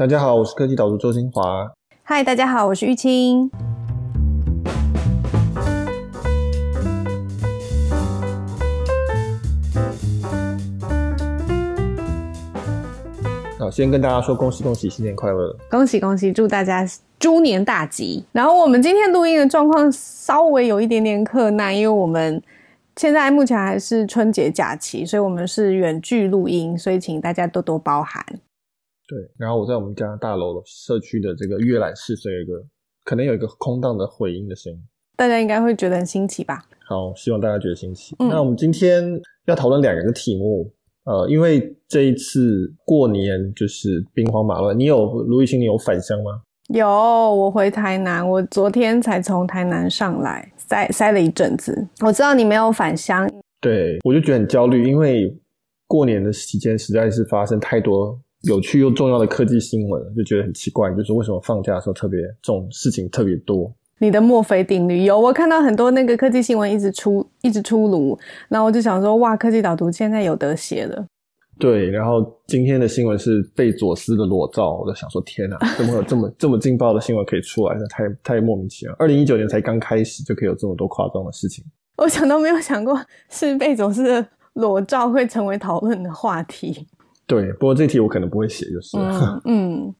大家好，我是科技导读周新华。嗨，大家好，我是玉清。好，先跟大家说恭喜恭喜，新年快乐！恭喜恭喜，祝大家猪年大吉。然后我们今天录音的状况稍微有一点点困难，因为我们现在目前还是春节假期，所以我们是远距录音，所以请大家多多包涵。对，然后我在我们家大楼社区的这个阅览室，所以有一个可能有一个空荡的回音的声音，大家应该会觉得很新奇吧？好，希望大家觉得新奇。嗯、那我们今天要讨论两个题目。呃，因为这一次过年就是兵荒马乱，你有卢玉清，你有返乡吗？有，我回台南，我昨天才从台南上来，塞塞了一阵子。我知道你没有返乡，对，我就觉得很焦虑，因为过年的期间实在是发生太多有趣又重要的科技新闻，就觉得很奇怪，就是为什么放假的时候特别这种事情特别多。你的墨菲定律有，我看到很多那个科技新闻一直出，一直出炉，然后我就想说，哇，科技导读现在有得写了。对，然后今天的新闻是贝佐斯的裸照，我就想说，天哪，怎么有这么这么劲爆的新闻可以出来？那太太莫名其妙。二零一九年才刚开始，就可以有这么多夸张的事情。我想都没有想过，是贝佐斯的裸照会成为讨论的话题。对，不过这题我可能不会写，就是嗯。嗯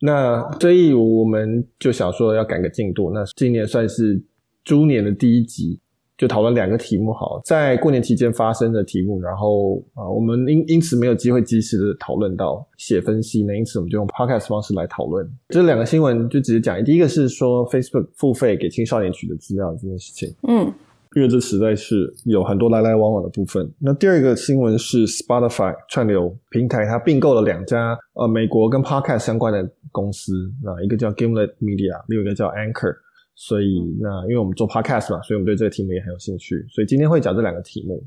那所以我们就想说要赶个进度。那今年算是猪年的第一集，就讨论两个题目好，在过年期间发生的题目。然后啊，我们因因此没有机会及时的讨论到写分析呢，因此我们就用 podcast 方式来讨论。这两个新闻就直接讲，第一个是说 Facebook 付费给青少年取得资料这件事情。嗯。因为这实在是有很多来来往往的部分。那第二个新闻是 Spotify 串流平台，它并购了两家呃美国跟 Podcast 相关的公司，那一个叫 Gimlet Media，另一个叫 Anchor。所以那因为我们做 Podcast 嘛，所以我们对这个题目也很有兴趣。所以今天会讲这两个题目。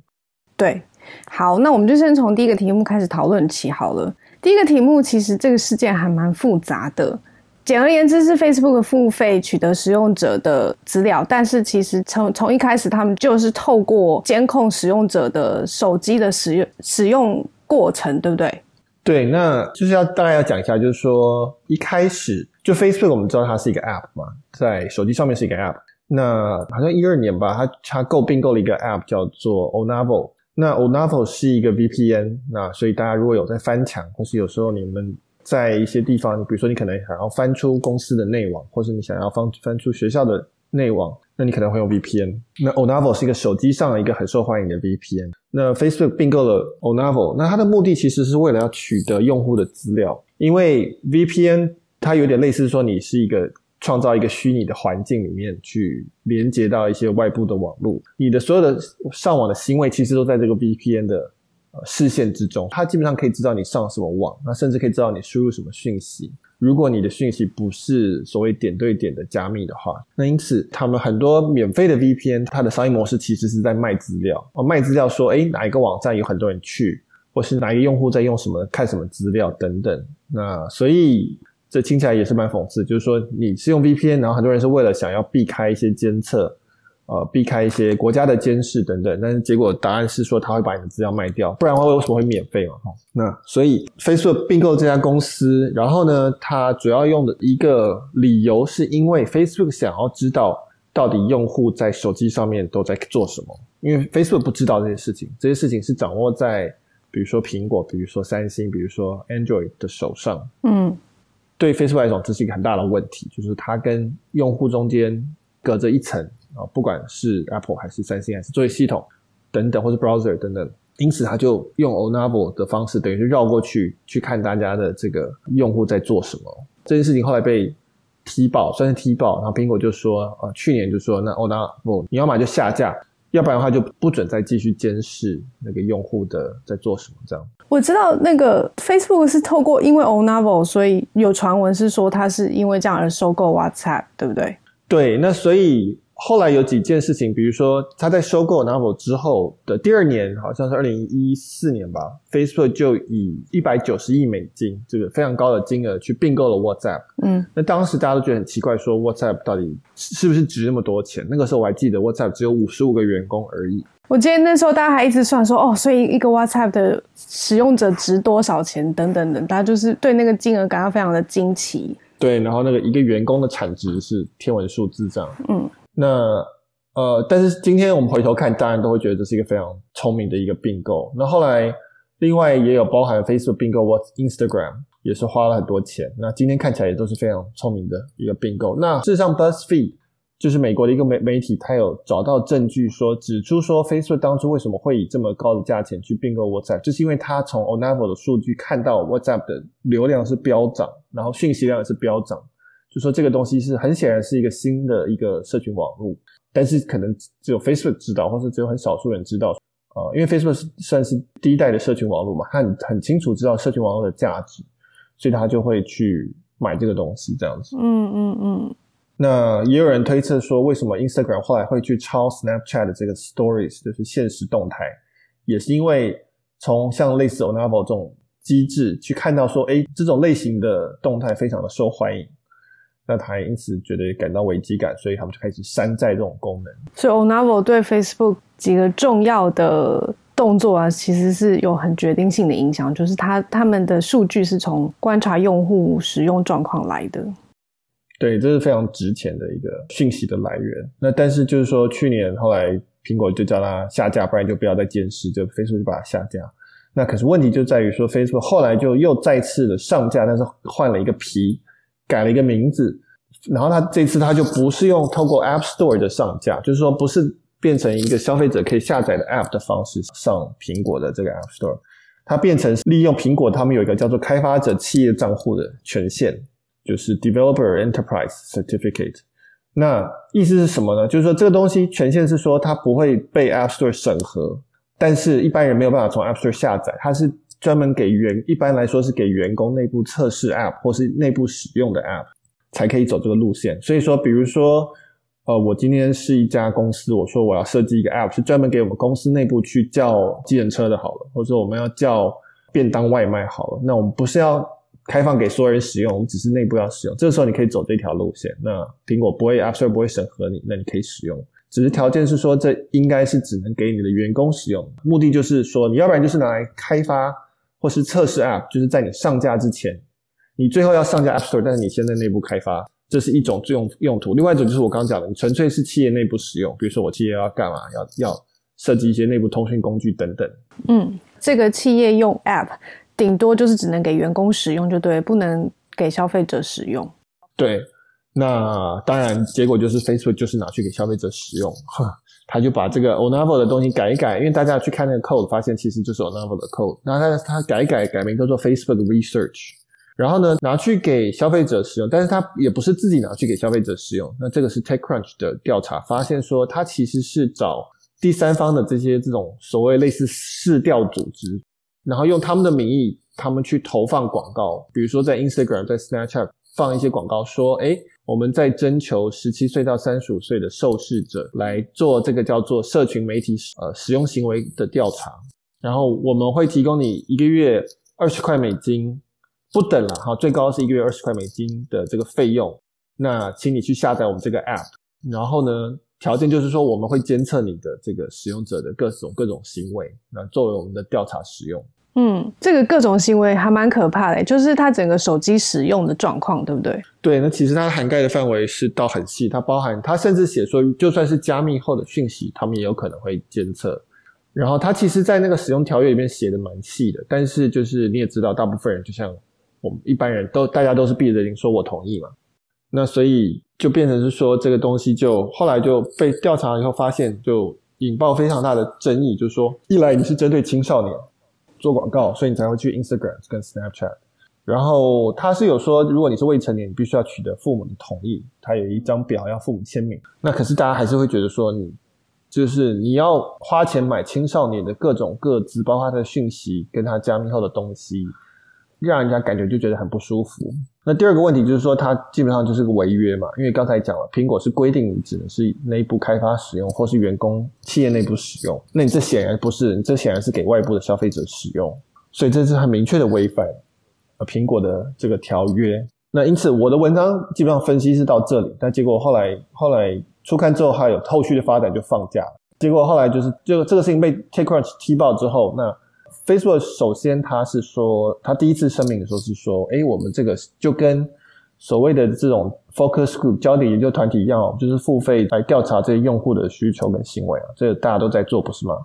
对，好，那我们就先从第一个题目开始讨论起好了。第一个题目其实这个事件还蛮复杂的。简而言之，是 Facebook 付费取得使用者的资料，但是其实从从一开始，他们就是透过监控使用者的手机的使用使用过程，对不对？对，那就是要大概要讲一下，就是说一开始就 Facebook，我们知道它是一个 App 嘛，在手机上面是一个 App。那好像一二年吧，它它购并购了一个 App 叫做 Onavo。那 Onavo 是一个 VPN，那所以大家如果有在翻墙，或是有时候你们。在一些地方，比如说你可能想要翻出公司的内网，或是你想要翻翻出学校的内网，那你可能会用 VPN。那 Onavo 是一个手机上的一个很受欢迎的 VPN。那 Facebook 并购了 Onavo，那它的目的其实是为了要取得用户的资料，因为 VPN 它有点类似说你是一个创造一个虚拟的环境里面去连接到一些外部的网络，你的所有的上网的行为其实都在这个 VPN 的。呃，视线之中，它基本上可以知道你上什么网，那甚至可以知道你输入什么讯息。如果你的讯息不是所谓点对点的加密的话，那因此他们很多免费的 VPN，它的商业模式其实是在卖资料哦，卖资料说，诶，哪一个网站有很多人去，或是哪一个用户在用什么看什么资料等等。那所以这听起来也是蛮讽刺，就是说你是用 VPN，然后很多人是为了想要避开一些监测。呃，避开一些国家的监视等等，但是结果答案是说他会把你的资料卖掉，不然的话为什么会免费嘛？哈，那所以 Facebook 并购这家公司，然后呢，它主要用的一个理由是因为 Facebook 想要知道到底用户在手机上面都在做什么，因为 Facebook 不知道这些事情，这些事情是掌握在比如说苹果、比如说三星、比如说 Android 的手上。嗯，对 Facebook 来讲，这是一个很大的问题，就是它跟用户中间隔着一层。啊，不管是 Apple 还是三星还是作业系统等等，或是 Browser 等等，因此他就用 Onavo 的方式，等于是绕过去去看大家的这个用户在做什么。这件事情后来被踢爆，算是踢爆，然后苹果就说，呃，去年就说，那 Onavo 你要么就下架，要不然的话就不准再继续监视那个用户的在做什么。这样，我知道那个 Facebook 是透过因为 Onavo，所以有传闻是说它是因为这样而收购 WhatsApp，对不对？对，那所以。后来有几件事情，比如说他在收购 Onavo 之后的第二年，好像是二零一四年吧，Facebook 就以一百九十亿美金这个非常高的金额去并购了 WhatsApp。嗯，那当时大家都觉得很奇怪，说 WhatsApp 到底是不是值那么多钱？那个时候我还记得 WhatsApp 只有五十五个员工而已。我记得那时候大家还一直算说，哦，所以一个 WhatsApp 的使用者值多少钱等等等，大家就是对那个金额感到非常的惊奇。对，然后那个一个员工的产值是天文数字这样。嗯。那呃，但是今天我们回头看，当然都会觉得这是一个非常聪明的一个并购。那后来另外也有包含 Facebook 并购 whats instagram 也是花了很多钱。那今天看起来也都是非常聪明的一个并购。那事实上，BuzzFeed 就是美国的一个媒媒体，它有找到证据说，指出说 Facebook 当初为什么会以这么高的价钱去并购 WhatsApp，就是因为它从 Onavo 的数据看到 WhatsApp 的流量是飙涨，然后讯息量也是飙涨。就说这个东西是很显然是一个新的一个社群网络，但是可能只有 Facebook 知道，或是只有很少数人知道。呃，因为 Facebook 是算是第一代的社群网络嘛，他很很清楚知道社群网络的价值，所以他就会去买这个东西这样子。嗯嗯嗯。那也有人推测说，为什么 Instagram 后来会去抄 Snapchat 的这个 Stories，就是现实动态，也是因为从像类似 Onavo 这种机制去看到说，哎，这种类型的动态非常的受欢迎。那他也因此觉得感到危机感，所以他们就开始山寨这种功能。所以 Onavo 对 Facebook 几个重要的动作啊，其实是有很决定性的影响。就是他他们的数据是从观察用户使用状况来的。对，这是非常值钱的一个讯息的来源。那但是就是说，去年后来苹果就叫他下架，不然就不要再监视，就 Facebook 就把它下架。那可是问题就在于说，Facebook 后来就又再次的上架，但是换了一个皮。改了一个名字，然后他这次他就不是用透过 App Store 的上架，就是说不是变成一个消费者可以下载的 App 的方式上苹果的这个 App Store，它变成利用苹果他们有一个叫做开发者企业账户的权限，就是 Developer Enterprise Certificate。那意思是什么呢？就是说这个东西权限是说它不会被 App Store 审核，但是一般人没有办法从 App Store 下载，它是。专门给员，一般来说是给员工内部测试 App 或是内部使用的 App 才可以走这个路线。所以说，比如说，呃，我今天是一家公司，我说我要设计一个 App 是专门给我们公司内部去叫计程车的，好了，或者说我们要叫便当外卖，好了，那我们不是要开放给所有人使用，我们只是内部要使用。这个时候你可以走这条路线，那苹果不会 App Store 不会审核你，那你可以使用。只是条件是说，这应该是只能给你的员工使用，目的就是说，你要不然就是拿来开发。或是测试 App，就是在你上架之前，你最后要上架 App Store，但是你先在内部开发，这是一种用用途。另外一种就是我刚刚讲的，你纯粹是企业内部使用，比如说我企业要干嘛，要要设计一些内部通讯工具等等。嗯，这个企业用 App 顶多就是只能给员工使用，就对，不能给消费者使用。对，那当然结果就是 Facebook 就是拿去给消费者使用。哈 他就把这个 Onavo 的东西改一改，因为大家去看那个 code，发现其实就是 Onavo 的 code。然后他他改一改，改名叫做 Facebook Research，然后呢拿去给消费者使用，但是他也不是自己拿去给消费者使用。那这个是 TechCrunch 的调查发现说，他其实是找第三方的这些这种所谓类似市调组织，然后用他们的名义，他们去投放广告，比如说在 Instagram、在 Snapchat 放一些广告，说，诶我们在征求十七岁到三十五岁的受试者来做这个叫做社群媒体呃使用行为的调查，然后我们会提供你一个月二十块美金不等了哈，最高是一个月二十块美金的这个费用。那请你去下载我们这个 app，然后呢，条件就是说我们会监测你的这个使用者的各种各种行为，那作为我们的调查使用。嗯，这个各种行为还蛮可怕的，就是他整个手机使用的状况，对不对？对，那其实它涵盖的范围是到很细，它包含它甚至写说，就算是加密后的讯息，他们也有可能会监测。然后它其实，在那个使用条约里面写的蛮细的，但是就是你也知道，大部分人就像我们一般人都，大家都是闭着眼说我同意嘛。那所以就变成是说，这个东西就后来就被调查以后发现，就引爆非常大的争议，就是说，一来你是针对青少年。做广告，所以你才会去 Instagram 跟 Snapchat。然后他是有说，如果你是未成年，你必须要取得父母的同意。他有一张表要父母签名。那可是大家还是会觉得说，你就是你要花钱买青少年的各种各资，包括他的讯息跟他加密后的东西。让人家感觉就觉得很不舒服。那第二个问题就是说，它基本上就是个违约嘛，因为刚才讲了，苹果是规定你只能是内部开发使用，或是员工企业内部使用。那你这显然不是，你这显然是给外部的消费者使用，所以这是很明确的违反呃苹果的这个条约。那因此我的文章基本上分析是到这里，但结果后来后来出刊之后还有后续的发展就放假了。结果后来就是就这个事情被 TechCrunch 踢爆之后，那。Facebook 首先，他是说，他第一次声明的时候是说，诶，我们这个就跟所谓的这种 focus group 焦点研究团体一样，就是付费来调查这些用户的需求跟行为啊，这个大家都在做，不是吗？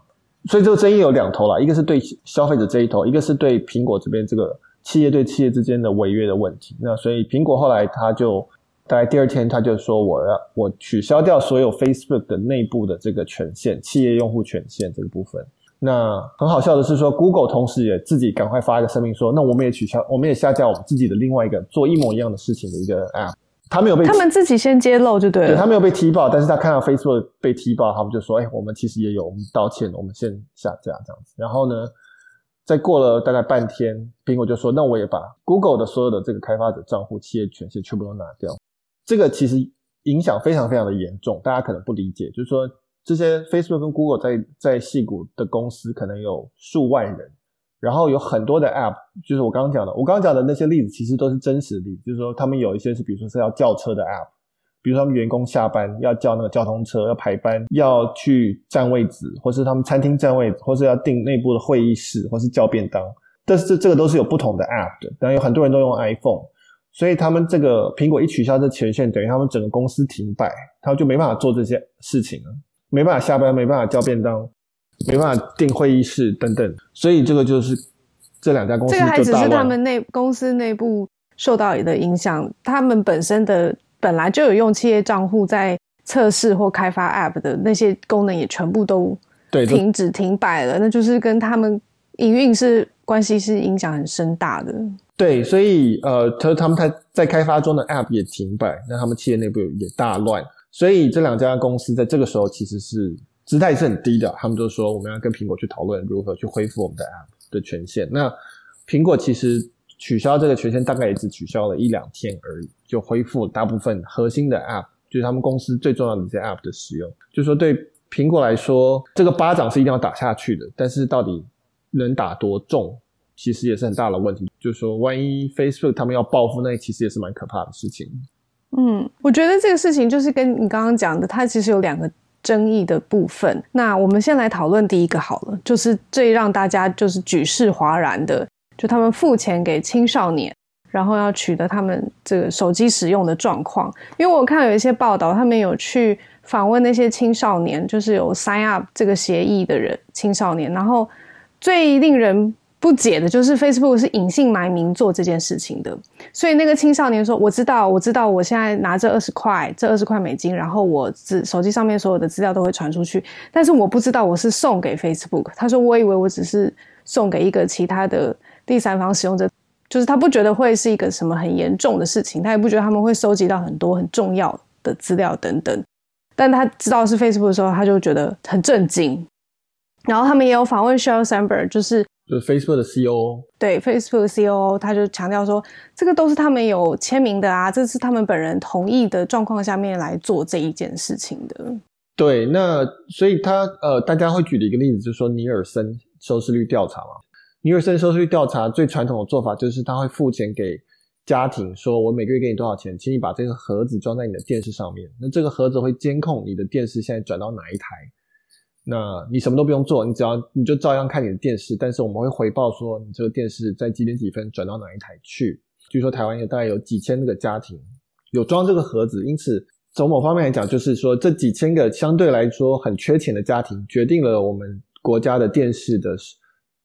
所以这个争议有两头啦，一个是对消费者这一头，一个是对苹果这边这个企业对企业之间的违约的问题。那所以苹果后来他就大概第二天他就说，我要我取消掉所有 Facebook 的内部的这个权限，企业用户权限这个部分。那很好笑的是说，Google 同时也自己赶快发一个声明说，那我们也取消，我们也下架我们自己的另外一个做一模一样的事情的一个 App。他没有被他们自己先揭露就对了，对，他没有被踢爆，但是他看到 Facebook 被踢爆，他们就说，哎，我们其实也有，我们道歉，我们先下架这样子。然后呢，再过了大概半天，苹果就说，那我也把 Google 的所有的这个开发者账户企业权限全部都拿掉。这个其实影响非常非常的严重，大家可能不理解，就是说。这些 Facebook 跟 Google 在在系谷的公司可能有数万人，然后有很多的 App，就是我刚刚讲的，我刚刚讲的那些例子其实都是真实的例子，就是说他们有一些是，比如说是要叫车的 App，比如说他们员工下班要叫那个交通车，要排班，要去占位置，或是他们餐厅占位置，或是要订内部的会议室，或是叫便当，但是这这个都是有不同的 App 的，当然有很多人都用 iPhone，所以他们这个苹果一取消这权限，等于他们整个公司停摆，他们就没办法做这些事情了。没办法下班，没办法叫便当，没办法订会议室等等，所以这个就是这两家公司就。这个还只是他们内公司内部受到的影响，他们本身的本来就有用企业账户在测试或开发 App 的那些功能也全部都停止停摆了，那就是跟他们营运是关系是影响很深大的。对，所以呃，他他们在在开发中的 App 也停摆，那他们企业内部也大乱。所以这两家公司在这个时候其实是姿态是很低的，他们就说我们要跟苹果去讨论如何去恢复我们的 App 的权限。那苹果其实取消这个权限大概也只取消了一两天而已，就恢复大部分核心的 App，就是他们公司最重要的一些 App 的使用。就是说对苹果来说，这个巴掌是一定要打下去的，但是到底能打多重，其实也是很大的问题。就是说万一 Facebook 他们要报复，那其实也是蛮可怕的事情。嗯，我觉得这个事情就是跟你刚刚讲的，它其实有两个争议的部分。那我们先来讨论第一个好了，就是最让大家就是举世哗然的，就他们付钱给青少年，然后要取得他们这个手机使用的状况。因为我看有一些报道，他们有去访问那些青少年，就是有 sign up 这个协议的人，青少年，然后最令人。不解的就是 Facebook 是隐姓埋名做这件事情的，所以那个青少年说：“我知道，我知道，我现在拿这二十块，这二十块美金，然后我资手机上面所有的资料都会传出去，但是我不知道我是送给 Facebook。”他说：“我以为我只是送给一个其他的第三方使用者，就是他不觉得会是一个什么很严重的事情，他也不觉得他们会收集到很多很重要的资料等等。但他知道是 Facebook 的时候，他就觉得很震惊。然后他们也有访问 Sheryl Sandberg，就是。”就是 Facebook 的 COO，对 Facebook 的 COO，他就强调说，这个都是他们有签名的啊，这是他们本人同意的状况下面来做这一件事情的。对，那所以他呃，大家会举的一个例子就是说尼尔森收视率调查嘛。尼尔森收视率调查最传统的做法就是他会付钱给家庭，说我每个月给你多少钱，请你把这个盒子装在你的电视上面，那这个盒子会监控你的电视现在转到哪一台。那你什么都不用做，你只要你就照样看你的电视，但是我们会回报说你这个电视在几点几分转到哪一台去。据说台湾有大概有几千个家庭有装这个盒子，因此从某方面来讲，就是说这几千个相对来说很缺钱的家庭，决定了我们国家的电视的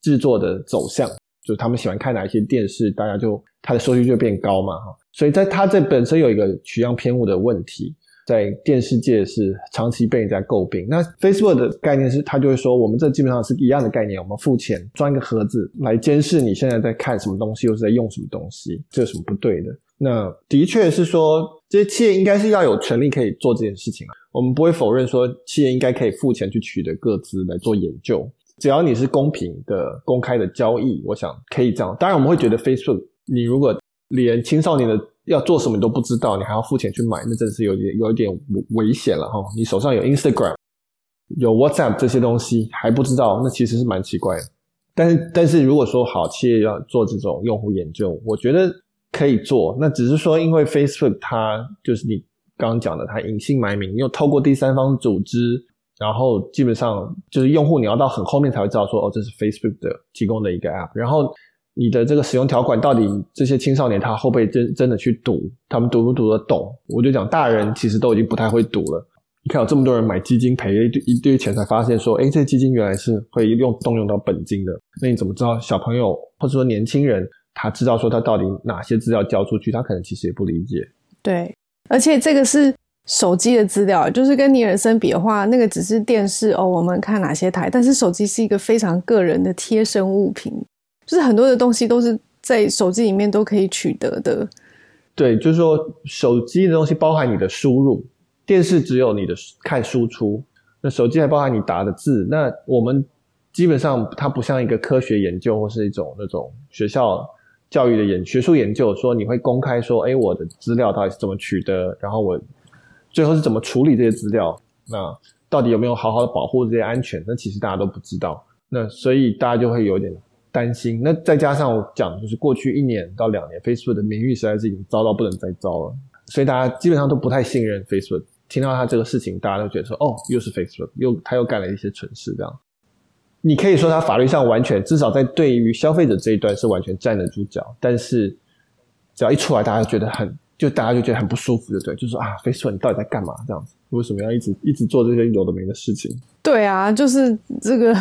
制作的走向，就他们喜欢看哪一些电视，大家就它的收视就变高嘛，哈。所以在它这本身有一个取样偏误的问题。在电视界是长期被人家诟病。那 Facebook 的概念是，他就会说，我们这基本上是一样的概念，我们付钱装一个盒子来监视你现在在看什么东西，又是在用什么东西，这有什么不对的？那的确是说，这些企业应该是要有权利可以做这件事情啊。我们不会否认说，企业应该可以付钱去取得个资来做研究。只要你是公平的、公开的交易，我想可以这样。当然，我们会觉得 Facebook，你如果连青少年的要做什么你都不知道，你还要付钱去买，那真是有点有一点危险了哈。你手上有 Instagram、有 WhatsApp 这些东西还不知道，那其实是蛮奇怪的。但是，但是如果说好企业要做这种用户研究，我觉得可以做。那只是说，因为 Facebook 它就是你刚刚讲的，它隐姓埋名，又透过第三方组织。然后基本上就是用户，你要到很后面才会知道说，哦，这是 Facebook 的提供的一个 App。然后你的这个使用条款到底这些青少年他会不会真真的去读，他们读不读得懂？我就讲大人其实都已经不太会读了。你看有这么多人买基金赔了一堆一堆钱，才发现说，诶，这基金原来是会用动用到本金的。那你怎么知道小朋友或者说年轻人他知道说他到底哪些资料交出去？他可能其实也不理解。对，而且这个是。手机的资料就是跟尼尔森比的话，那个只是电视哦，我们看哪些台，但是手机是一个非常个人的贴身物品，就是很多的东西都是在手机里面都可以取得的。对，就是说手机的东西包含你的输入，电视只有你的看输出，那手机还包含你打的字。那我们基本上它不像一个科学研究或是一种那种学校教育的研学术研究，说你会公开说，哎，我的资料到底是怎么取得，然后我。最后是怎么处理这些资料？那到底有没有好好的保护这些安全？那其实大家都不知道。那所以大家就会有点担心。那再加上我讲，就是过去一年到两年，Facebook 的名誉实在是已经糟到不能再糟了。所以大家基本上都不太信任 Facebook。听到他这个事情，大家都觉得说：“哦，又是 Facebook，又他又干了一些蠢事。”这样，你可以说他法律上完全，至少在对于消费者这一端是完全站得住脚。但是只要一出来，大家觉得很。就大家就觉得很不舒服，就对？就说啊，Facebook 你到底在干嘛？这样子，为什么要一直一直做这些有的没的事情？对啊，就是这个。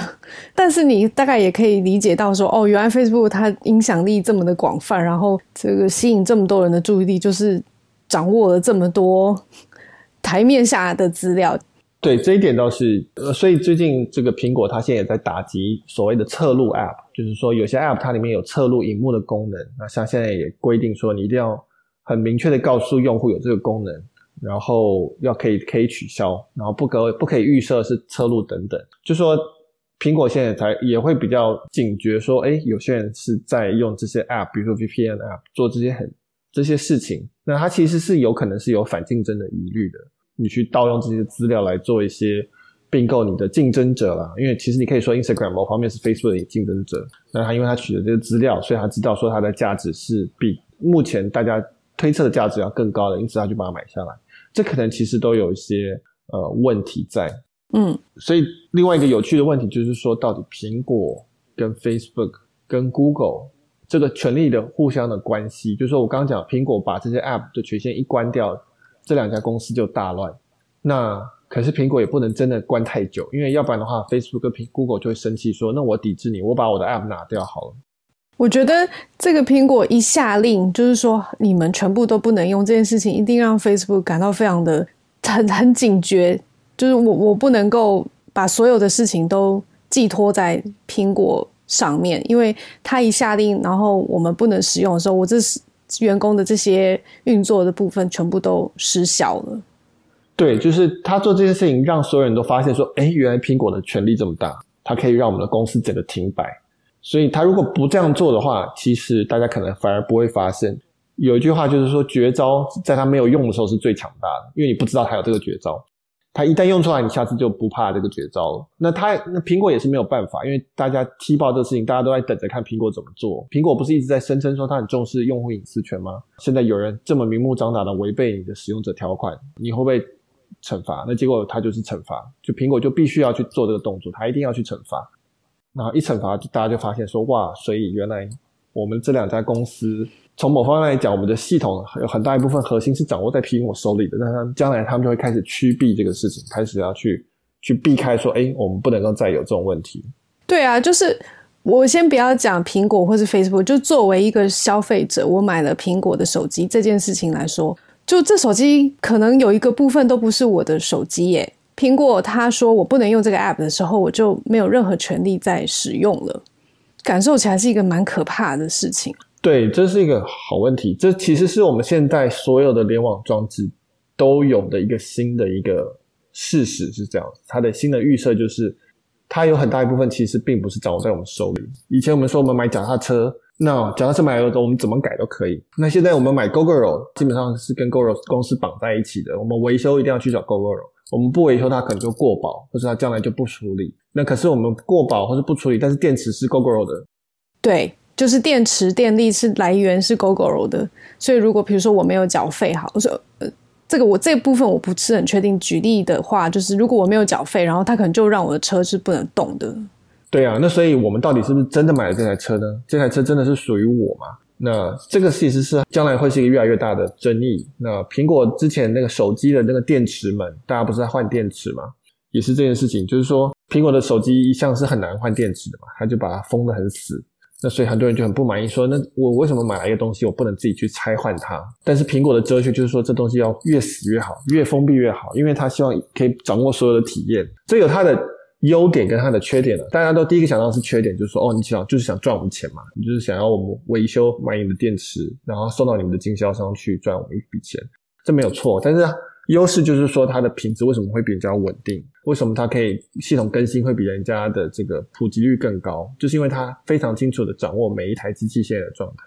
但是你大概也可以理解到说，哦，原来 Facebook 它影响力这么的广泛，然后这个吸引这么多人的注意力，就是掌握了这么多台面下的资料。对，这一点倒是，呃，所以最近这个苹果它现在也在打击所谓的侧录 App，就是说有些 App 它里面有侧录荧幕的功能，那像现在也规定说你一定要。很明确的告诉用户有这个功能，然后要可以可以取消，然后不可不可以预设是侧录等等。就说苹果现在才也会比较警觉，说，诶，有些人是在用这些 app，比如说 VPN app 做这些很这些事情，那它其实是有可能是有反竞争的疑虑的。你去盗用这些资料来做一些并购你的竞争者啦，因为其实你可以说 Instagram 某方面是 Facebook 的竞争者，那他因为他取得这些资料，所以他知道说它的价值是比目前大家。推测的价值要更高的，因此他就把它买下来。这可能其实都有一些呃问题在，嗯。所以另外一个有趣的问题就是说，到底苹果跟 Facebook 跟 Google 这个权力的互相的关系，就是说我刚刚讲，苹果把这些 App 的权限一关掉，这两家公司就大乱。那可是苹果也不能真的关太久，因为要不然的话，Facebook 跟 Google 就会生气说，那我抵制你，我把我的 App 拿掉好了。我觉得这个苹果一下令，就是说你们全部都不能用这件事情，一定让 Facebook 感到非常的很很警觉。就是我我不能够把所有的事情都寄托在苹果上面，因为他一下令，然后我们不能使用的时候，我这是员工的这些运作的部分全部都失效了。对，就是他做这件事情，让所有人都发现说，哎，原来苹果的权力这么大，它可以让我们的公司整个停摆。所以他如果不这样做的话，其实大家可能反而不会发现。有一句话就是说，绝招在他没有用的时候是最强大的，因为你不知道他有这个绝招。他一旦用出来，你下次就不怕这个绝招了。那他那苹果也是没有办法，因为大家踢爆这个事情，大家都在等着看苹果怎么做。苹果不是一直在声称说他很重视用户隐私权吗？现在有人这么明目张胆的违背你的使用者条款，你会不会惩罚？那结果他就是惩罚，就苹果就必须要去做这个动作，他一定要去惩罚。然后一惩罚，大家就发现说哇，所以原来我们这两家公司从某方面来讲，我们的系统有很大一部分核心是掌握在苹果手里的。那他将来他们就会开始趋避这个事情，开始要去去避开说，哎，我们不能够再有这种问题。对啊，就是我先不要讲苹果或是 Facebook，就作为一个消费者，我买了苹果的手机这件事情来说，就这手机可能有一个部分都不是我的手机耶。苹果他说我不能用这个 app 的时候，我就没有任何权利再使用了，感受起来是一个蛮可怕的事情。对，这是一个好问题。这其实是我们现在所有的联网装置都有的一个新的一个事实是这样子，它的新的预设就是，它有很大一部分其实并不是掌握在我们手里。以前我们说我们买脚踏车，那脚踏车买了之后我们怎么改都可以。那现在我们买 Gogoro，基本上是跟 Gogoro 公司绑在一起的，我们维修一定要去找 Gogoro，我们不维修它可能就过保，或者它将来就不处理。那可是我们过保或是不处理，但是电池是 Gogoro 的。对，就是电池电力是来源是 Gogoro 的，所以如果比如说我没有缴费，好，我说呃。这个我这部分我不是很确定。举例的话，就是如果我没有缴费，然后他可能就让我的车是不能动的。对啊，那所以我们到底是不是真的买了这台车呢？这台车真的是属于我吗？那这个其实是将来会是一个越来越大的争议。那苹果之前那个手机的那个电池门，大家不是在换电池吗？也是这件事情，就是说苹果的手机一向是很难换电池的嘛，他就把它封得很死。那所以很多人就很不满意，说那我为什么买来一个东西，我不能自己去拆换它？但是苹果的哲学就是说，这东西要越死越好，越封闭越好，因为它希望可以掌握所有的体验。这有它的优点跟它的缺点了。大家都第一个想到是缺点，就是说哦，你想就是想赚我们钱嘛，你就是想要我们维修买你的电池，然后送到你们的经销商去赚我们一笔钱，这没有错。但是优势就是说它的品质为什么会比较稳定？为什么它可以系统更新会比人家的这个普及率更高？就是因为它非常清楚的掌握每一台机器现在的状态。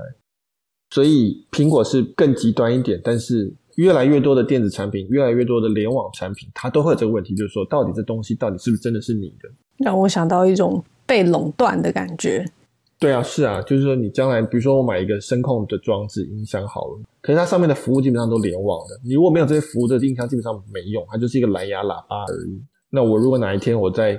所以苹果是更极端一点，但是越来越多的电子产品，越来越多的联网产品，它都会有这个问题，就是说到底这东西到底是不是真的是你的？让我想到一种被垄断的感觉。对啊，是啊，就是说你将来，比如说我买一个声控的装置音箱好了，可是它上面的服务基本上都联网的，你如果没有这些服务，这个音箱基本上没用，它就是一个蓝牙喇叭而已。那我如果哪一天我在，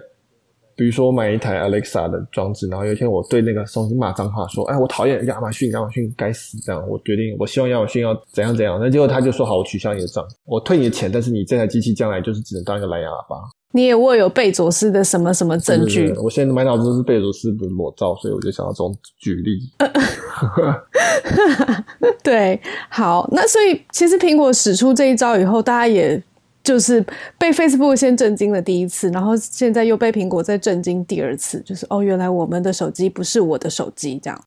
比如说我买一台 Alexa 的装置，然后有一天我对那个手机骂脏话，说：“哎，我讨厌亚马逊，亚马逊该死！”这样，我决定，我希望亚马逊要怎样怎样。那结果他就说：“好，我取消你的账，我退你的钱，但是你这台机器将来就是只能当一个蓝牙喇叭。”你也握有贝佐斯的什么什么证据？我现在满脑子都是贝佐斯的裸照，所以我就想要这种举例。对，好，那所以其实苹果使出这一招以后，大家也。就是被 Facebook 先震惊了第一次，然后现在又被苹果再震惊第二次，就是哦，原来我们的手机不是我的手机这样。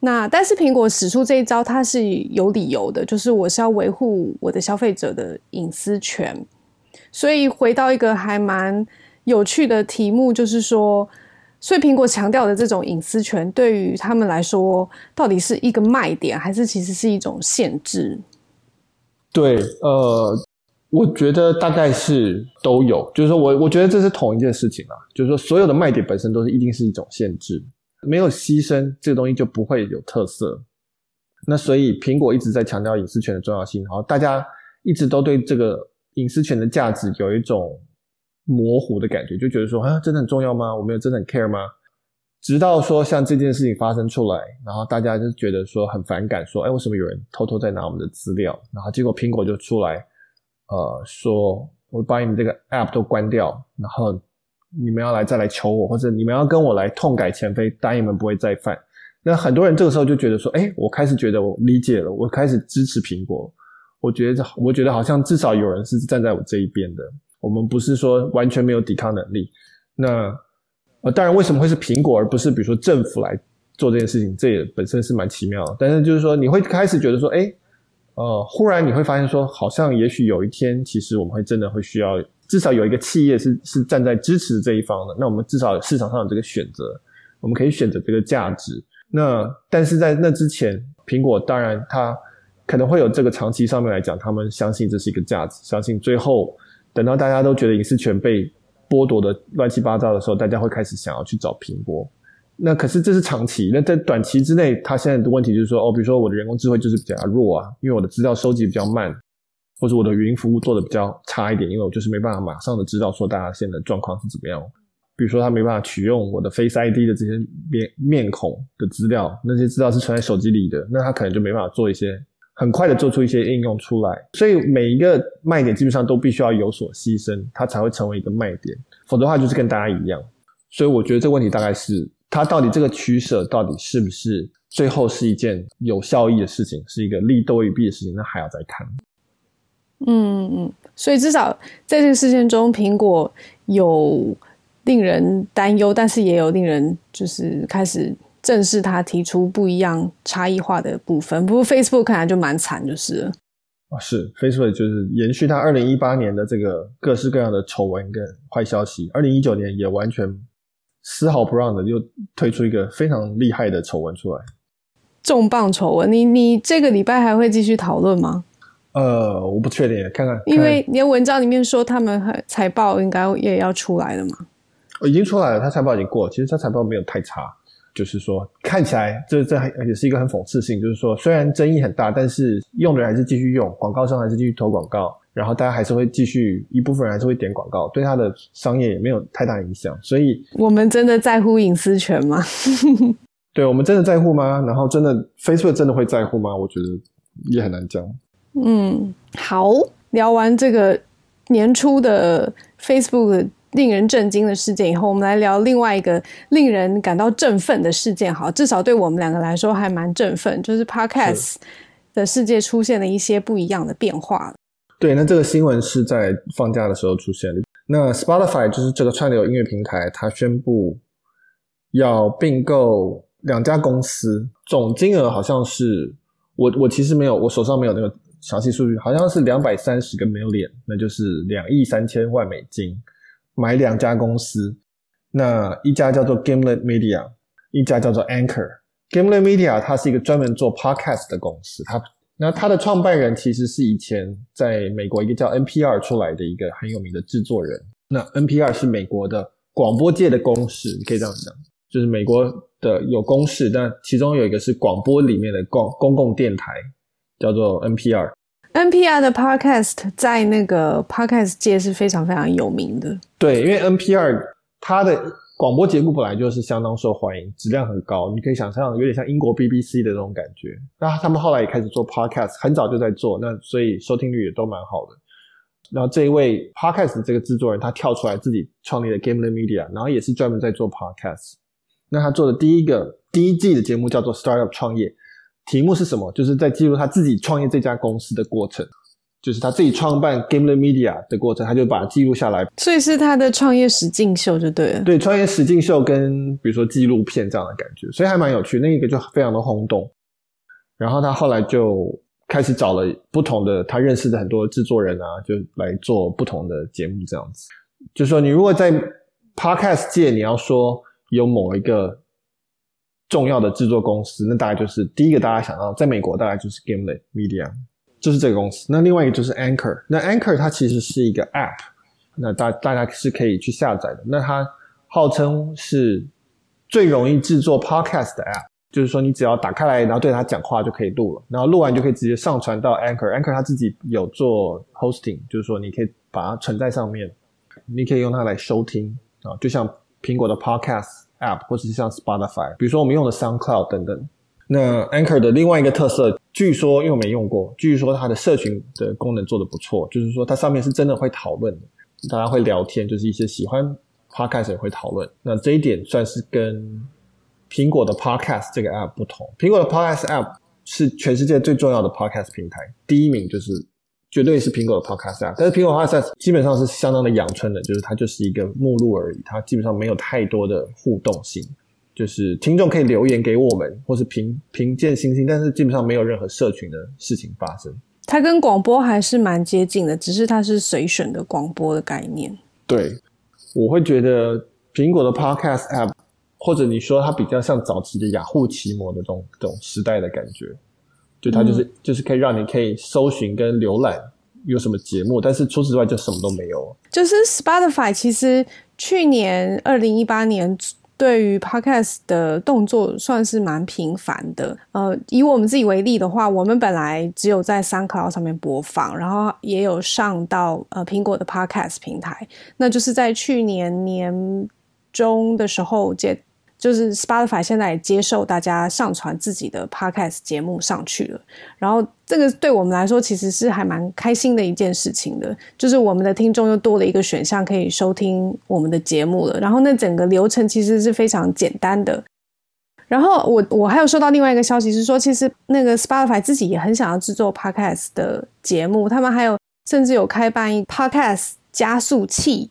那但是苹果使出这一招，它是有理由的，就是我是要维护我的消费者的隐私权。所以回到一个还蛮有趣的题目，就是说，所以苹果强调的这种隐私权，对于他们来说，到底是一个卖点，还是其实是一种限制？对，呃。我觉得大概是都有，就是说我我觉得这是同一件事情啊，就是说所有的卖点本身都是一定是一种限制，没有牺牲这个东西就不会有特色。那所以苹果一直在强调隐私权的重要性，然后大家一直都对这个隐私权的价值有一种模糊的感觉，就觉得说啊，真的很重要吗？我没有真的很 care 吗？直到说像这件事情发生出来，然后大家就觉得说很反感，说哎，为什么有人偷偷在拿我们的资料？然后结果苹果就出来。呃，说我把你们这个 app 都关掉，然后你们要来再来求我，或者你们要跟我来痛改前非，答应你们不会再犯。那很多人这个时候就觉得说，哎，我开始觉得我理解了，我开始支持苹果。我觉得，我觉得好像至少有人是站在我这一边的。我们不是说完全没有抵抗能力。那呃，当然，为什么会是苹果而不是比如说政府来做这件事情？这也本身是蛮奇妙的。但是就是说，你会开始觉得说，哎。呃，忽然你会发现说，好像也许有一天，其实我们会真的会需要，至少有一个企业是是站在支持这一方的。那我们至少市场上有这个选择，我们可以选择这个价值。那但是在那之前，苹果当然它可能会有这个长期上面来讲，他们相信这是一个价值，相信最后等到大家都觉得隐私权被剥夺的乱七八糟的时候，大家会开始想要去找苹果。那可是这是长期，那在短期之内，它现在的问题就是说，哦，比如说我的人工智慧就是比较弱啊，因为我的资料收集比较慢，或者我的语音服务做的比较差一点，因为我就是没办法马上的知道说大家现在的状况是怎么样。比如说他没办法取用我的 Face ID 的这些面面孔的资料，那些资料是存在手机里的，那他可能就没办法做一些很快的做出一些应用出来。所以每一个卖点基本上都必须要有所牺牲，它才会成为一个卖点，否则的话就是跟大家一样。所以我觉得这个问题大概是。它到底这个取舍到底是不是最后是一件有效益的事情，是一个利多于弊的事情，那还要再看。嗯嗯，所以至少在这个事件中，苹果有令人担忧，但是也有令人就是开始正视它提出不一样差异化的部分。不过 Facebook 看来就蛮惨，就是了。啊，是 Facebook 就是延续它二零一八年的这个各式各样的丑闻跟坏消息，二零一九年也完全。丝毫不让的又推出一个非常厉害的丑闻出来。重磅丑闻，你你这个礼拜还会继续讨论吗？呃，我不确定，看看。因为你的文章里面说他们财报应该也要出来了嘛？已经出来了，他财报已经过了。其实他财报没有太差，就是说看起来这这还也是一个很讽刺性，就是说虽然争议很大，但是用的人还是继续用，广告商还是继续投广告，然后大家还是会继续一部分人还是会点广告，对他的商业也没有太大影响。所以我们真的在乎隐私权吗？对，我们真的在乎吗？然后真的 Facebook 真的会在乎吗？我觉得也很难讲。嗯，好，聊完这个年初的 Facebook 令人震惊的事件以后，我们来聊另外一个令人感到振奋的事件。好，至少对我们两个来说还蛮振奋，就是 Podcast 的世界出现了一些不一样的变化。对，那这个新闻是在放假的时候出现的。那 Spotify 就是这个串流音乐平台，它宣布要并购两家公司，总金额好像是我我其实没有，我手上没有那个。详细数据好像是两百三十个 million，那就是两亿三千万美金，买两家公司，那一家叫做 Gimlet Media，一家叫做 Anchor。Gimlet Media 它是一个专门做 podcast 的公司，它那它的创办人其实是以前在美国一个叫 NPR 出来的一个很有名的制作人。那 NPR 是美国的广播界的公视，你可以这样讲，就是美国的有公视，但其中有一个是广播里面的公公共电台。叫做 NPR，NPR NPR 的 Podcast 在那个 Podcast 界是非常非常有名的。对，因为 NPR 它的广播节目本来就是相当受欢迎，质量很高。你可以想象，有点像英国 BBC 的那种感觉。那他们后来也开始做 Podcast，很早就在做，那所以收听率也都蛮好的。然后这一位 Podcast 这个制作人，他跳出来自己创立了 Gimlet Media，然后也是专门在做 Podcast。那他做的第一个第一季的节目叫做 Startup 创业。题目是什么？就是在记录他自己创业这家公司的过程，就是他自己创办 Gimlet Media 的过程，他就把它记录下来。所以是他的创业实境秀就对了。对，创业实境秀跟比如说纪录片这样的感觉，所以还蛮有趣。那一个就非常的轰动。然后他后来就开始找了不同的他认识的很多制作人啊，就来做不同的节目这样子。就说，你如果在 Podcast 界，你要说有某一个。重要的制作公司，那大概就是第一个大家想到，在美国大概就是 Gimlet Media，就是这个公司。那另外一个就是 Anchor，那 Anchor 它其实是一个 App，那大大家是可以去下载的。那它号称是最容易制作 Podcast 的 App，就是说你只要打开来，然后对它讲话就可以录了，然后录完就可以直接上传到 Anchor。Anchor 它自己有做 hosting，就是说你可以把它存在上面，你可以用它来收听啊，就像苹果的 Podcast。App 或者是像 Spotify，比如说我们用的 SoundCloud 等等。那 Anchor 的另外一个特色，据说因为我没用过，据说它的社群的功能做得不错，就是说它上面是真的会讨论，大家会聊天，就是一些喜欢 Podcast 也会讨论。那这一点算是跟苹果的 Podcast 这个 App 不同。苹果的 Podcast App 是全世界最重要的 Podcast 平台，第一名就是。绝对是苹果的 Podcast App，但是苹果 Podcast 基本上是相当的阳春的，就是它就是一个目录而已，它基本上没有太多的互动性，就是听众可以留言给我们，或是评评键星星，但是基本上没有任何社群的事情发生。它跟广播还是蛮接近的，只是它是随选的广播的概念。对，我会觉得苹果的 Podcast App，或者你说它比较像早期的雅虎奇摩的这种这种时代的感觉。就它就是、嗯、就是可以让你可以搜寻跟浏览有什么节目，但是除此之外就什么都没有。就是 Spotify 其实去年二零一八年对于 Podcast 的动作算是蛮频繁的。呃，以我们自己为例的话，我们本来只有在 SoundCloud 上面播放，然后也有上到呃苹果的 Podcast 平台。那就是在去年年中的时候接。就是 Spotify 现在也接受大家上传自己的 Podcast 节目上去了，然后这个对我们来说其实是还蛮开心的一件事情的，就是我们的听众又多了一个选项可以收听我们的节目了。然后那整个流程其实是非常简单的。然后我我还有收到另外一个消息是说，其实那个 Spotify 自己也很想要制作 Podcast 的节目，他们还有甚至有开办一 Podcast 加速器。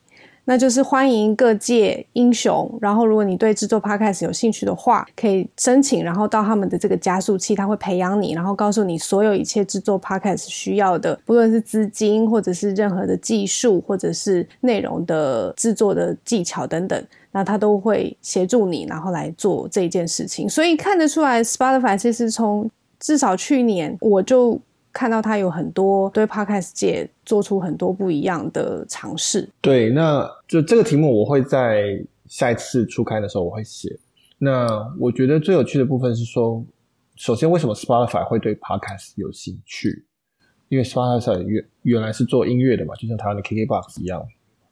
那就是欢迎各界英雄。然后，如果你对制作 Podcast 有兴趣的话，可以申请，然后到他们的这个加速器，他会培养你，然后告诉你所有一切制作 Podcast 需要的，不论是资金，或者是任何的技术，或者是内容的制作的技巧等等，那他都会协助你，然后来做这一件事情。所以看得出来，Spotify 其实从至少去年我就。看到他有很多对 Podcast 界做出很多不一样的尝试。对，那就这个题目我会在下一次初刊的时候我会写。那我觉得最有趣的部分是说，首先为什么 Spotify 会对 Podcast 有兴趣？因为 Spotify 原原来是做音乐的嘛，就像台湾的 KKBOX 一样。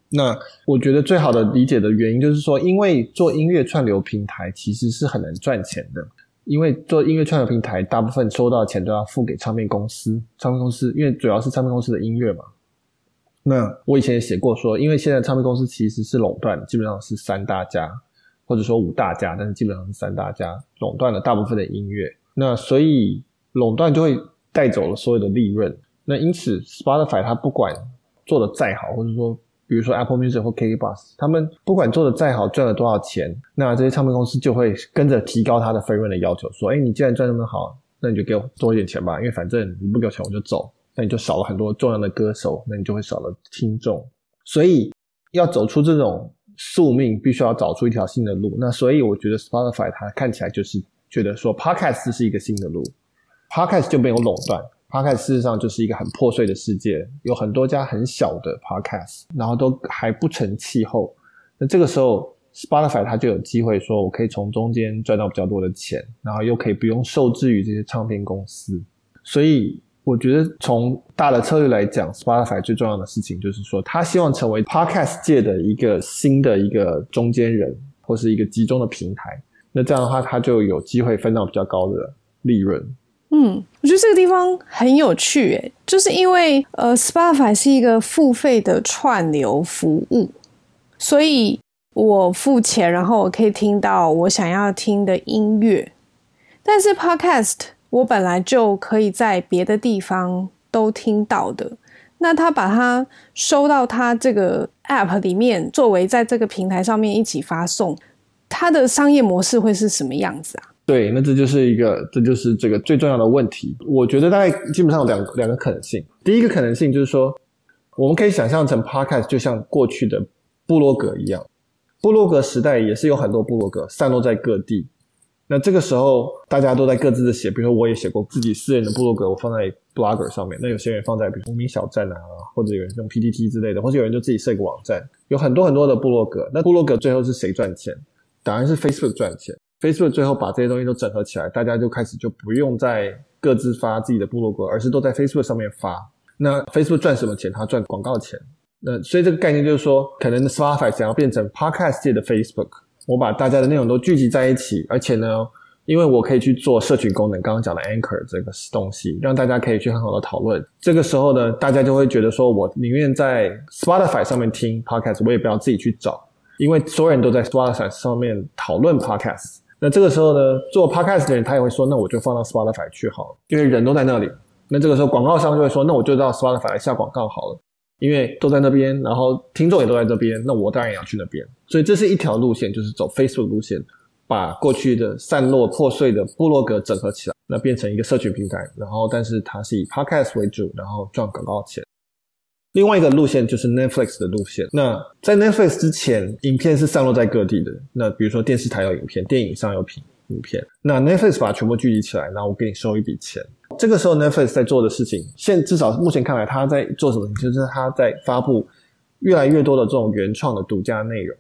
那我觉得最好的理解的原因就是说，因为做音乐串流平台其实是很难赚钱的。因为做音乐串流平台，大部分收到的钱都要付给唱片公司。唱片公司因为主要是唱片公司的音乐嘛。那我以前也写过说，因为现在唱片公司其实是垄断，基本上是三大家，或者说五大家，但是基本上是三大家垄断了大部分的音乐。那所以垄断就会带走了所有的利润。那因此，Spotify 它不管做的再好，或者说。比如说 Apple Music 或 KKBOX，他们不管做的再好，赚了多少钱，那这些唱片公司就会跟着提高他的分润的要求，说：哎，你既然赚那么好，那你就给我多一点钱吧，因为反正你不给我钱我就走，那你就少了很多重要的歌手，那你就会少了听众。所以要走出这种宿命，必须要找出一条新的路。那所以我觉得 Spotify 它看起来就是觉得说 Podcast 是一个新的路，Podcast 就没有垄断。Podcast 事实上就是一个很破碎的世界，有很多家很小的 Podcast，然后都还不成气候。那这个时候，Spotify 它就有机会说，我可以从中间赚到比较多的钱，然后又可以不用受制于这些唱片公司。所以，我觉得从大的策略来讲，Spotify 最重要的事情就是说，他希望成为 Podcast 界的一个新的一个中间人，或是一个集中的平台。那这样的话，他就有机会分到比较高的利润。嗯，我觉得这个地方很有趣，诶，就是因为呃，Spotify 是一个付费的串流服务，所以我付钱，然后我可以听到我想要听的音乐。但是 Podcast 我本来就可以在别的地方都听到的，那他把它收到他这个 App 里面，作为在这个平台上面一起发送，它的商业模式会是什么样子啊？对，那这就是一个，这就是这个最重要的问题。我觉得大概基本上有两两个可能性。第一个可能性就是说，我们可以想象成 Podcast 就像过去的部落格一样，部落格时代也是有很多部落格散落在各地。那这个时候大家都在各自的写，比如说我也写过自己私人的部落格，我放在 Blogger 上面。那有些人放在比如无名小站啊，或者有人用 PTT 之类的，或者有人就自己设个网站，有很多很多的部落格。那部落格最后是谁赚钱？当然是 Facebook 赚钱。Facebook 最后把这些东西都整合起来，大家就开始就不用再各自发自己的部落格，而是都在 Facebook 上面发。那 Facebook 赚什么钱？它赚广告钱。那所以这个概念就是说，可能 Spotify 想要变成 Podcast 界的 Facebook，我把大家的内容都聚集在一起，而且呢，因为我可以去做社群功能，刚刚讲的 Anchor 这个东西，让大家可以去很好的讨论。这个时候呢，大家就会觉得说，我宁愿在 Spotify 上面听 Podcast，我也不要自己去找，因为所有人都在 Spotify 上面讨论 Podcast。那这个时候呢，做 podcast 的人他也会说，那我就放到 Spotify 去好了，因为人都在那里。那这个时候广告商就会说，那我就到 Spotify 来下广告好了，因为都在那边，然后听众也都在这边，那我当然也要去那边。所以这是一条路线，就是走 Facebook 路线，把过去的散落破碎的部落格整合起来，那变成一个社群平台。然后，但是它是以 podcast 为主，然后赚广告钱。另外一个路线就是 Netflix 的路线。那在 Netflix 之前，影片是散落在各地的。那比如说电视台有影片，电影上有影影片。那 Netflix 把它全部聚集起来，然后我给你收一笔钱。这个时候 Netflix 在做的事情，现至少目前看来，他在做什么？就是他在发布越来越多的这种原创的独家内容。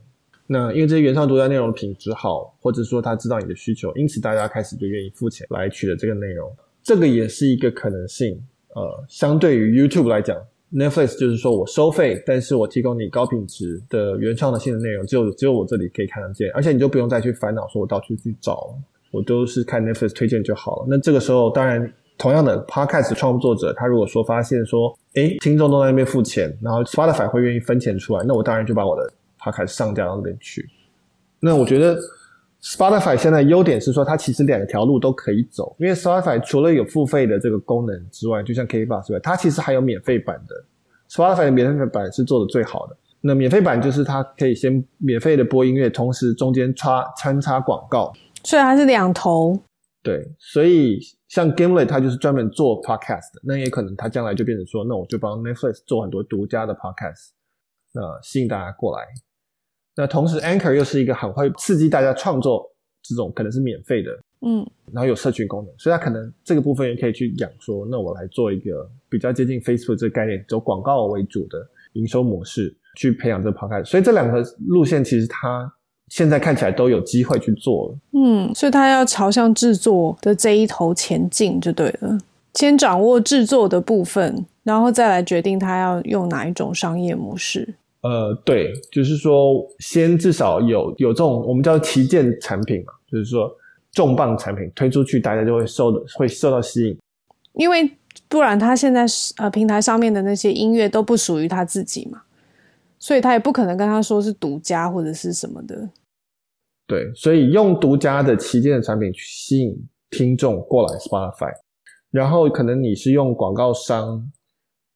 那因为这些原创独家内容品质好，或者说他知道你的需求，因此大家开始就愿意付钱来取得这个内容。这个也是一个可能性。呃，相对于 YouTube 来讲。Netflix 就是说我收费，但是我提供你高品质的原创的新的内容，只有只有我这里可以看得见，而且你就不用再去烦恼说我到处去找，我都是看 Netflix 推荐就好了。那这个时候，当然同样的 Podcast 创作者，他如果说发现说，诶，听众都在那边付钱，然后 Spotify 会愿意分钱出来，那我当然就把我的 Podcast 上架到那边去。那我觉得。Spotify 现在优点是说，它其实两条路都可以走，因为 Spotify 除了有付费的这个功能之外，就像 KKBOX 之外，它其实还有免费版的。Spotify 的免费版是做的最好的。那免费版就是它可以先免费的播音乐，同时中间插穿插广告，所以它是两头。对，所以像 Gamelet 它就是专门做 podcast 的，那也可能它将来就变成说，那我就帮 Netflix 做很多独家的 podcast，那吸引大家过来。那同时 Anchor 又是一个很会刺激大家创作这种可能是免费的，嗯，然后有社群功能，所以它可能这个部分也可以去讲说，那我来做一个比较接近 Facebook 这个概念，走广告为主的营收模式。去培养这个 podcast，所以这两个路线其实它现在看起来都有机会去做了。嗯，所以它要朝向制作的这一头前进就对了。先掌握制作的部分，然后再来决定它要用哪一种商业模式。呃，对，就是说先至少有有这种我们叫旗舰产品嘛，就是说重磅产品推出去，大家就会受的会受到吸引。因为不然他现在呃平台上面的那些音乐都不属于他自己嘛。所以他也不可能跟他说是独家或者是什么的，对，所以用独家的旗舰的产品去吸引听众过来 Spotify，然后可能你是用广告商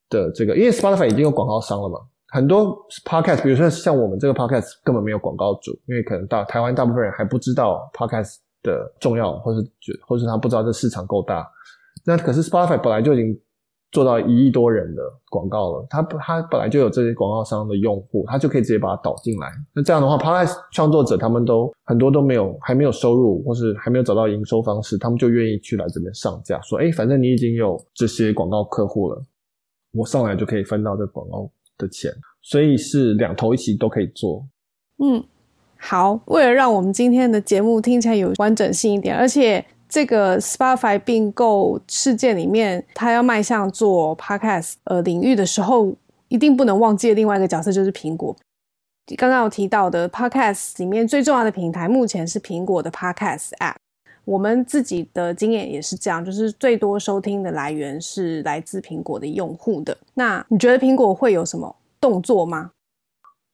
的这个，因为 Spotify 已经有广告商了嘛，很多 Podcast，比如说像我们这个 Podcast 根本没有广告主，因为可能大台湾大部分人还不知道 Podcast 的重要，或是觉，或是他不知道这市场够大，那可是 Spotify 本来就已经。做到一亿多人的广告了，他他本来就有这些广告商的用户，他就可以直接把它导进来。那这样的话，Podcast 创作者他们都很多都没有还没有收入，或是还没有找到营收方式，他们就愿意去来这边上架，说：“哎，反正你已经有这些广告客户了，我上来就可以分到这广告的钱。”所以是两头一起都可以做。嗯，好，为了让我们今天的节目听起来有完整性一点，而且。这个 Spotify 并购事件里面，他要迈向做 Podcast 呃领域的时候，一定不能忘记另外一个角色就是苹果。刚刚有提到的 Podcast 里面最重要的平台，目前是苹果的 Podcast App。我们自己的经验也是这样，就是最多收听的来源是来自苹果的用户的。那你觉得苹果会有什么动作吗？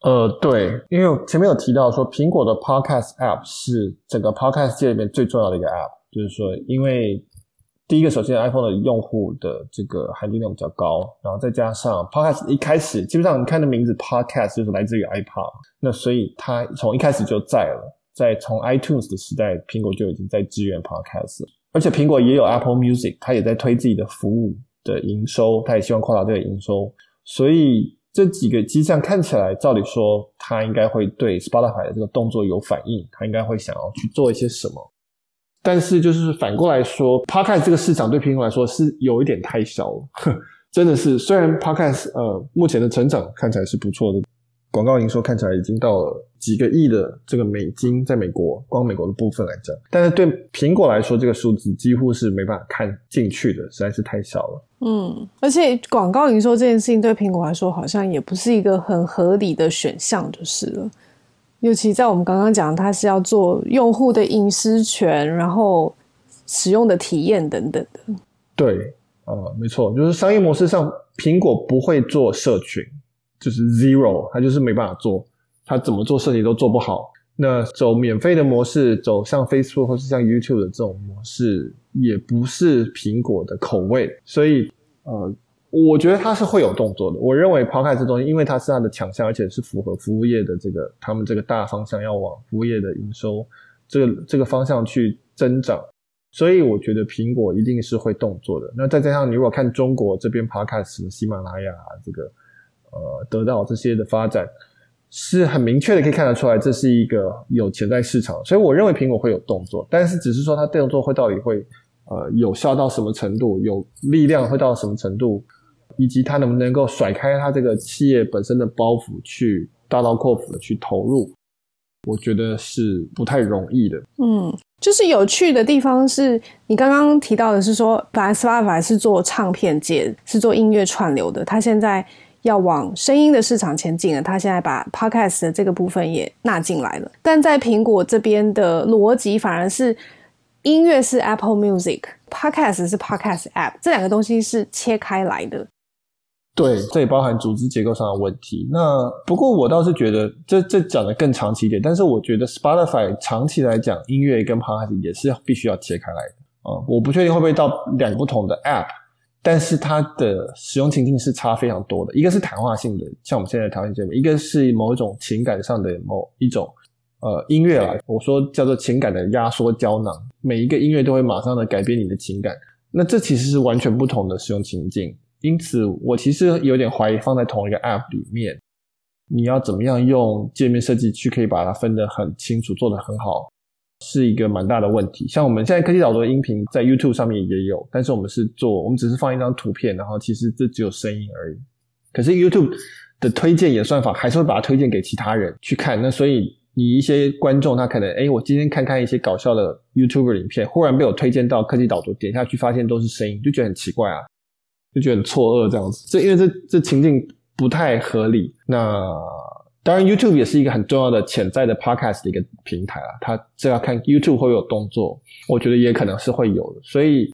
呃，对，因为前面有提到说，苹果的 Podcast App 是整个 Podcast 界里面最重要的一个 App。就是说，因为第一个，首先 iPhone 的用户的这个含金量比较高，然后再加上 Podcast 一开始基本上你看的名字 Podcast 就是来自于 iPod，那所以它从一开始就在了，在从 iTunes 的时代，苹果就已经在支援 Podcast，而且苹果也有 Apple Music，它也在推自己的服务的营收，它也希望扩大这个营收，所以这几个迹象看起来，照理说它应该会对 Spotify 的这个动作有反应，它应该会想要去做一些什么。但是，就是反过来说，Podcast 这个市场对苹果来说是有一点太小了，真的是。虽然 Podcast 呃目前的成长看起来是不错的，广告营收看起来已经到了几个亿的这个美金，在美国光美国的部分来讲，但是对苹果来说，这个数字几乎是没办法看进去的，实在是太小了。嗯，而且广告营收这件事情对苹果来说，好像也不是一个很合理的选项，就是了。尤其在我们刚刚讲，它是要做用户的隐私权，然后使用的体验等等的。对，呃，没错，就是商业模式上，苹果不会做社群，就是 zero，它就是没办法做，它怎么做设计都做不好。那走免费的模式，走像 Facebook 或是像 YouTube 的这种模式，也不是苹果的口味，所以，呃。我觉得它是会有动作的。我认为 Podcast 这东西，因为它是它的强项，而且是符合服务业的这个他们这个大方向，要往服务业的营收这个这个方向去增长，所以我觉得苹果一定是会动作的。那再加上你如果看中国这边 Podcast 喜马拉雅这个呃得到这些的发展，是很明确的可以看得出来，这是一个有潜在市场。所以我认为苹果会有动作，但是只是说它动作会到底会呃有效到什么程度，有力量会到什么程度。以及它能不能够甩开它这个企业本身的包袱，去大刀阔斧的去投入，我觉得是不太容易的。嗯，就是有趣的地方是你刚刚提到的是说，本来 Spotify 是做唱片界，是做音乐串流的，他现在要往声音的市场前进了，他现在把 Podcast 的这个部分也纳进来了。但在苹果这边的逻辑反而是，音乐是 Apple Music，Podcast 是 Podcast App，这两个东西是切开来的。对，这也包含组织结构上的问题。那不过我倒是觉得这这讲的更长期一点，但是我觉得 Spotify 长期来讲，音乐跟 Podcast 也是必须要切开来的啊、我不确定会不会到两个不同的 App，但是它的使用情境是差非常多的。一个是谈话性的，像我们现在谈话节目；一个是某一种情感上的某一种呃音乐啊，我说叫做情感的压缩胶囊，每一个音乐都会马上的改变你的情感。那这其实是完全不同的使用情境。因此，我其实有点怀疑，放在同一个 App 里面，你要怎么样用界面设计去可以把它分得很清楚，做得很好，是一个蛮大的问题。像我们现在科技导读的音频在 YouTube 上面也有，但是我们是做，我们只是放一张图片，然后其实这只有声音而已。可是 YouTube 的推荐演算法还是会把它推荐给其他人去看。那所以你一些观众他可能，诶，我今天看看一些搞笑的 YouTuber 影片，忽然被我推荐到科技导读，点下去发现都是声音，就觉得很奇怪啊。就觉得很错愕这样子，这因为这这情境不太合理。那当然，YouTube 也是一个很重要的潜在的 Podcast 的一个平台啊。它这要看 YouTube 会有动作，我觉得也可能是会有的。所以，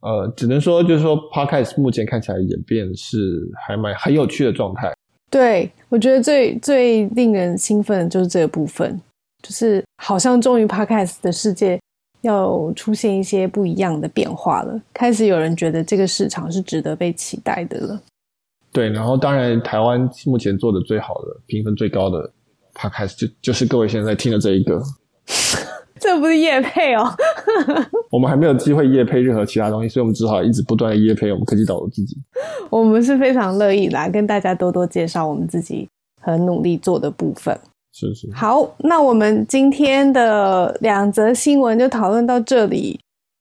呃，只能说就是说，Podcast 目前看起来演变是还蛮很有趣的状态。对，我觉得最最令人兴奋的就是这个部分，就是好像终于 Podcast 的世界。要出现一些不一样的变化了，开始有人觉得这个市场是值得被期待的了。对，然后当然台湾目前做的最好的、评分最高的 Podcast 就就是各位现在听的这一个。这不是业配哦，我们还没有机会业配任何其他东西，所以我们只好一直不断的业配我们科技岛读自己。我们是非常乐意来跟大家多多介绍我们自己很努力做的部分。是是。好，那我们今天的两则新闻就讨论到这里。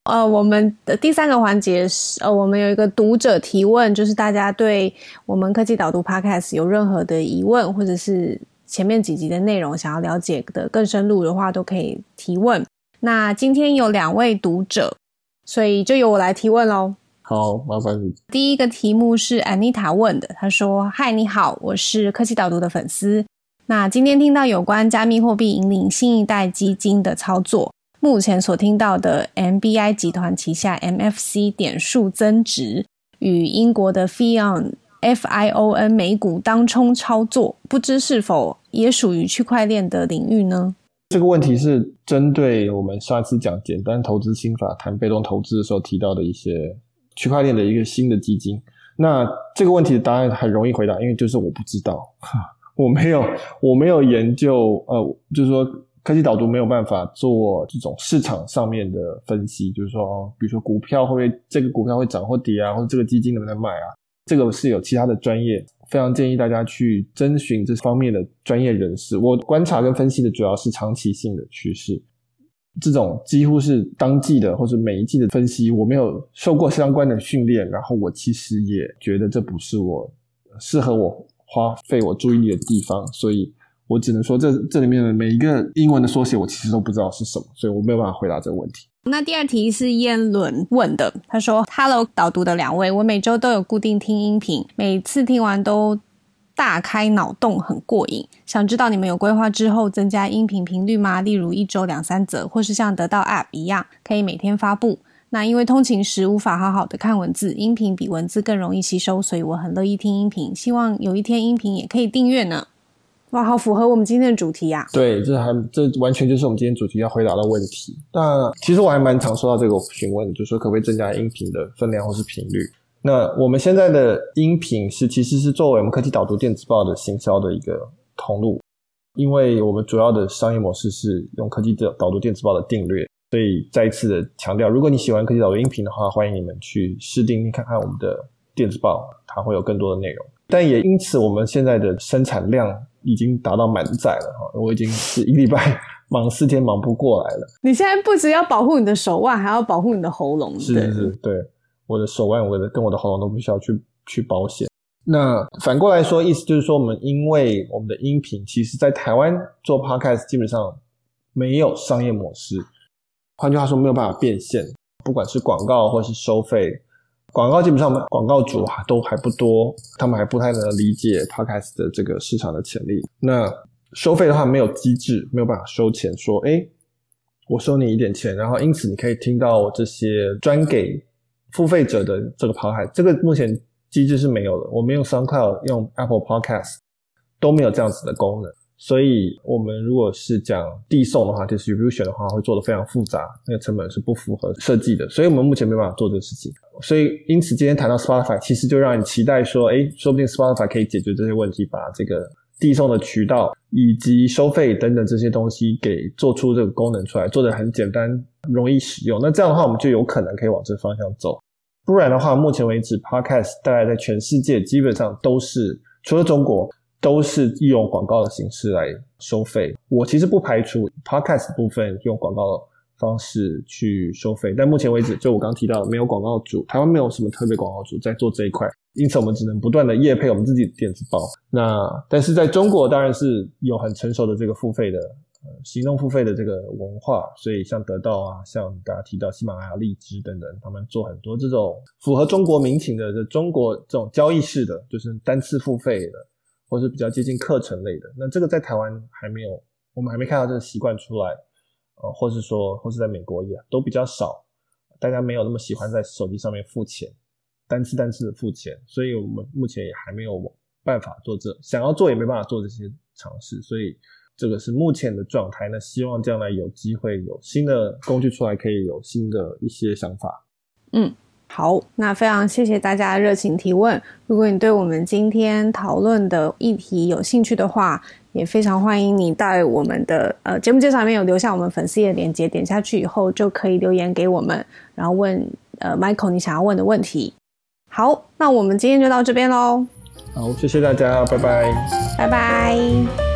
呃，我们的第三个环节是，呃，我们有一个读者提问，就是大家对我们科技导读 Podcast 有任何的疑问，或者是前面几集的内容想要了解的更深入的话，都可以提问。那今天有两位读者，所以就由我来提问喽。好，麻烦你。第一个题目是 Anita 问的，她说：“嗨，你好，我是科技导读的粉丝。”那今天听到有关加密货币引领新一代基金的操作，目前所听到的 MBI 集团旗下 MFC 点数增值与英国的 Fion FION 美股当冲操作，不知是否也属于区块链的领域呢？这个问题是针对我们上次讲简单投资心法谈被动投资的时候提到的一些区块链的一个新的基金。那这个问题的答案很容易回答，因为就是我不知道。我没有，我没有研究，呃，就是说科技导读没有办法做这种市场上面的分析，就是说，比如说股票会不会这个股票会涨或跌啊，或者这个基金能不能买啊，这个是有其他的专业，非常建议大家去征询这方面的专业人士。我观察跟分析的主要是长期性的趋势，这种几乎是当季的或者每一季的分析，我没有受过相关的训练，然后我其实也觉得这不是我适合我。花费我注意力的地方，所以我只能说这这里面的每一个英文的缩写，我其实都不知道是什么，所以我没有办法回答这个问题。那第二题是燕伦问的，他说：“Hello，导读的两位，我每周都有固定听音频，每次听完都大开脑洞，很过瘾。想知道你们有规划之后增加音频频率吗？例如一周两三则，或是像得到 App 一样，可以每天发布。”那因为通勤时无法好好的看文字，音频比文字更容易吸收，所以我很乐意听音频。希望有一天音频也可以订阅呢。哇，好符合我们今天的主题啊！对，这还这完全就是我们今天主题要回答的问题。那其实我还蛮常收到这个询问，就是说可不可以增加音频的分量或是频率？那我们现在的音频是其实是作为我们科技导读电子报的行销的一个通路，因为我们主要的商业模式是用科技导导读电子报的订阅。所以再一次的强调，如果你喜欢科技导读音频的话，欢迎你们去试订看看我们的电子报，它会有更多的内容。但也因此，我们现在的生产量已经达到满载了哈，我已经是一个礼拜忙四天忙不过来了。你现在不只要保护你的手腕，还要保护你的喉咙。是是是，对，我的手腕，我的跟我的喉咙都不需要去去保险。那反过来说，意思就是说，我们因为我们的音频，其实在台湾做 Podcast 基本上没有商业模式。换句话说，没有办法变现，不管是广告或是收费，广告基本上广告主都还不多，他们还不太能理解 Podcast 的这个市场的潜力。那收费的话，没有机制，没有办法收钱，说，哎，我收你一点钱，然后因此你可以听到我这些专给付费者的这个 Podcast，这个目前机制是没有的。我们用 SoundCloud、用 Apple Podcast 都没有这样子的功能。所以我们如果是讲递送的话，distribution 的话，会做得非常复杂，那个成本是不符合设计的，所以我们目前没办法做这个事情。所以因此今天谈到 Spotify，其实就让你期待说，诶，说不定 Spotify 可以解决这些问题，把这个递送的渠道以及收费等等这些东西给做出这个功能出来，做得很简单、容易使用。那这样的话，我们就有可能可以往这方向走。不然的话，目前为止，Podcast 大概在全世界基本上都是除了中国。都是用广告的形式来收费。我其实不排除 Podcast 部分用广告方式去收费，但目前为止，就我刚提到，没有广告主，台湾没有什么特别广告主在做这一块，因此我们只能不断的业配我们自己的电子报。那但是在中国，当然是有很成熟的这个付费的呃行动付费的这个文化，所以像得到啊，像大家提到喜马拉雅、荔枝等等，他们做很多这种符合中国民情的，这中国这种交易式的，就是单次付费的。或是比较接近课程类的，那这个在台湾还没有，我们还没看到这个习惯出来，呃，或是说，或是在美国也都比较少，大家没有那么喜欢在手机上面付钱，单次单次的付钱，所以我们目前也还没有办法做这，想要做也没办法做这些尝试，所以这个是目前的状态。那希望将来有机会有新的工具出来，可以有新的一些想法。嗯。好，那非常谢谢大家的热情提问。如果你对我们今天讨论的议题有兴趣的话，也非常欢迎你在我们的呃节目介绍里面有留下我们粉丝页链接，点下去以后就可以留言给我们，然后问呃 Michael 你想要问的问题。好，那我们今天就到这边喽。好，谢谢大家，拜拜，拜拜。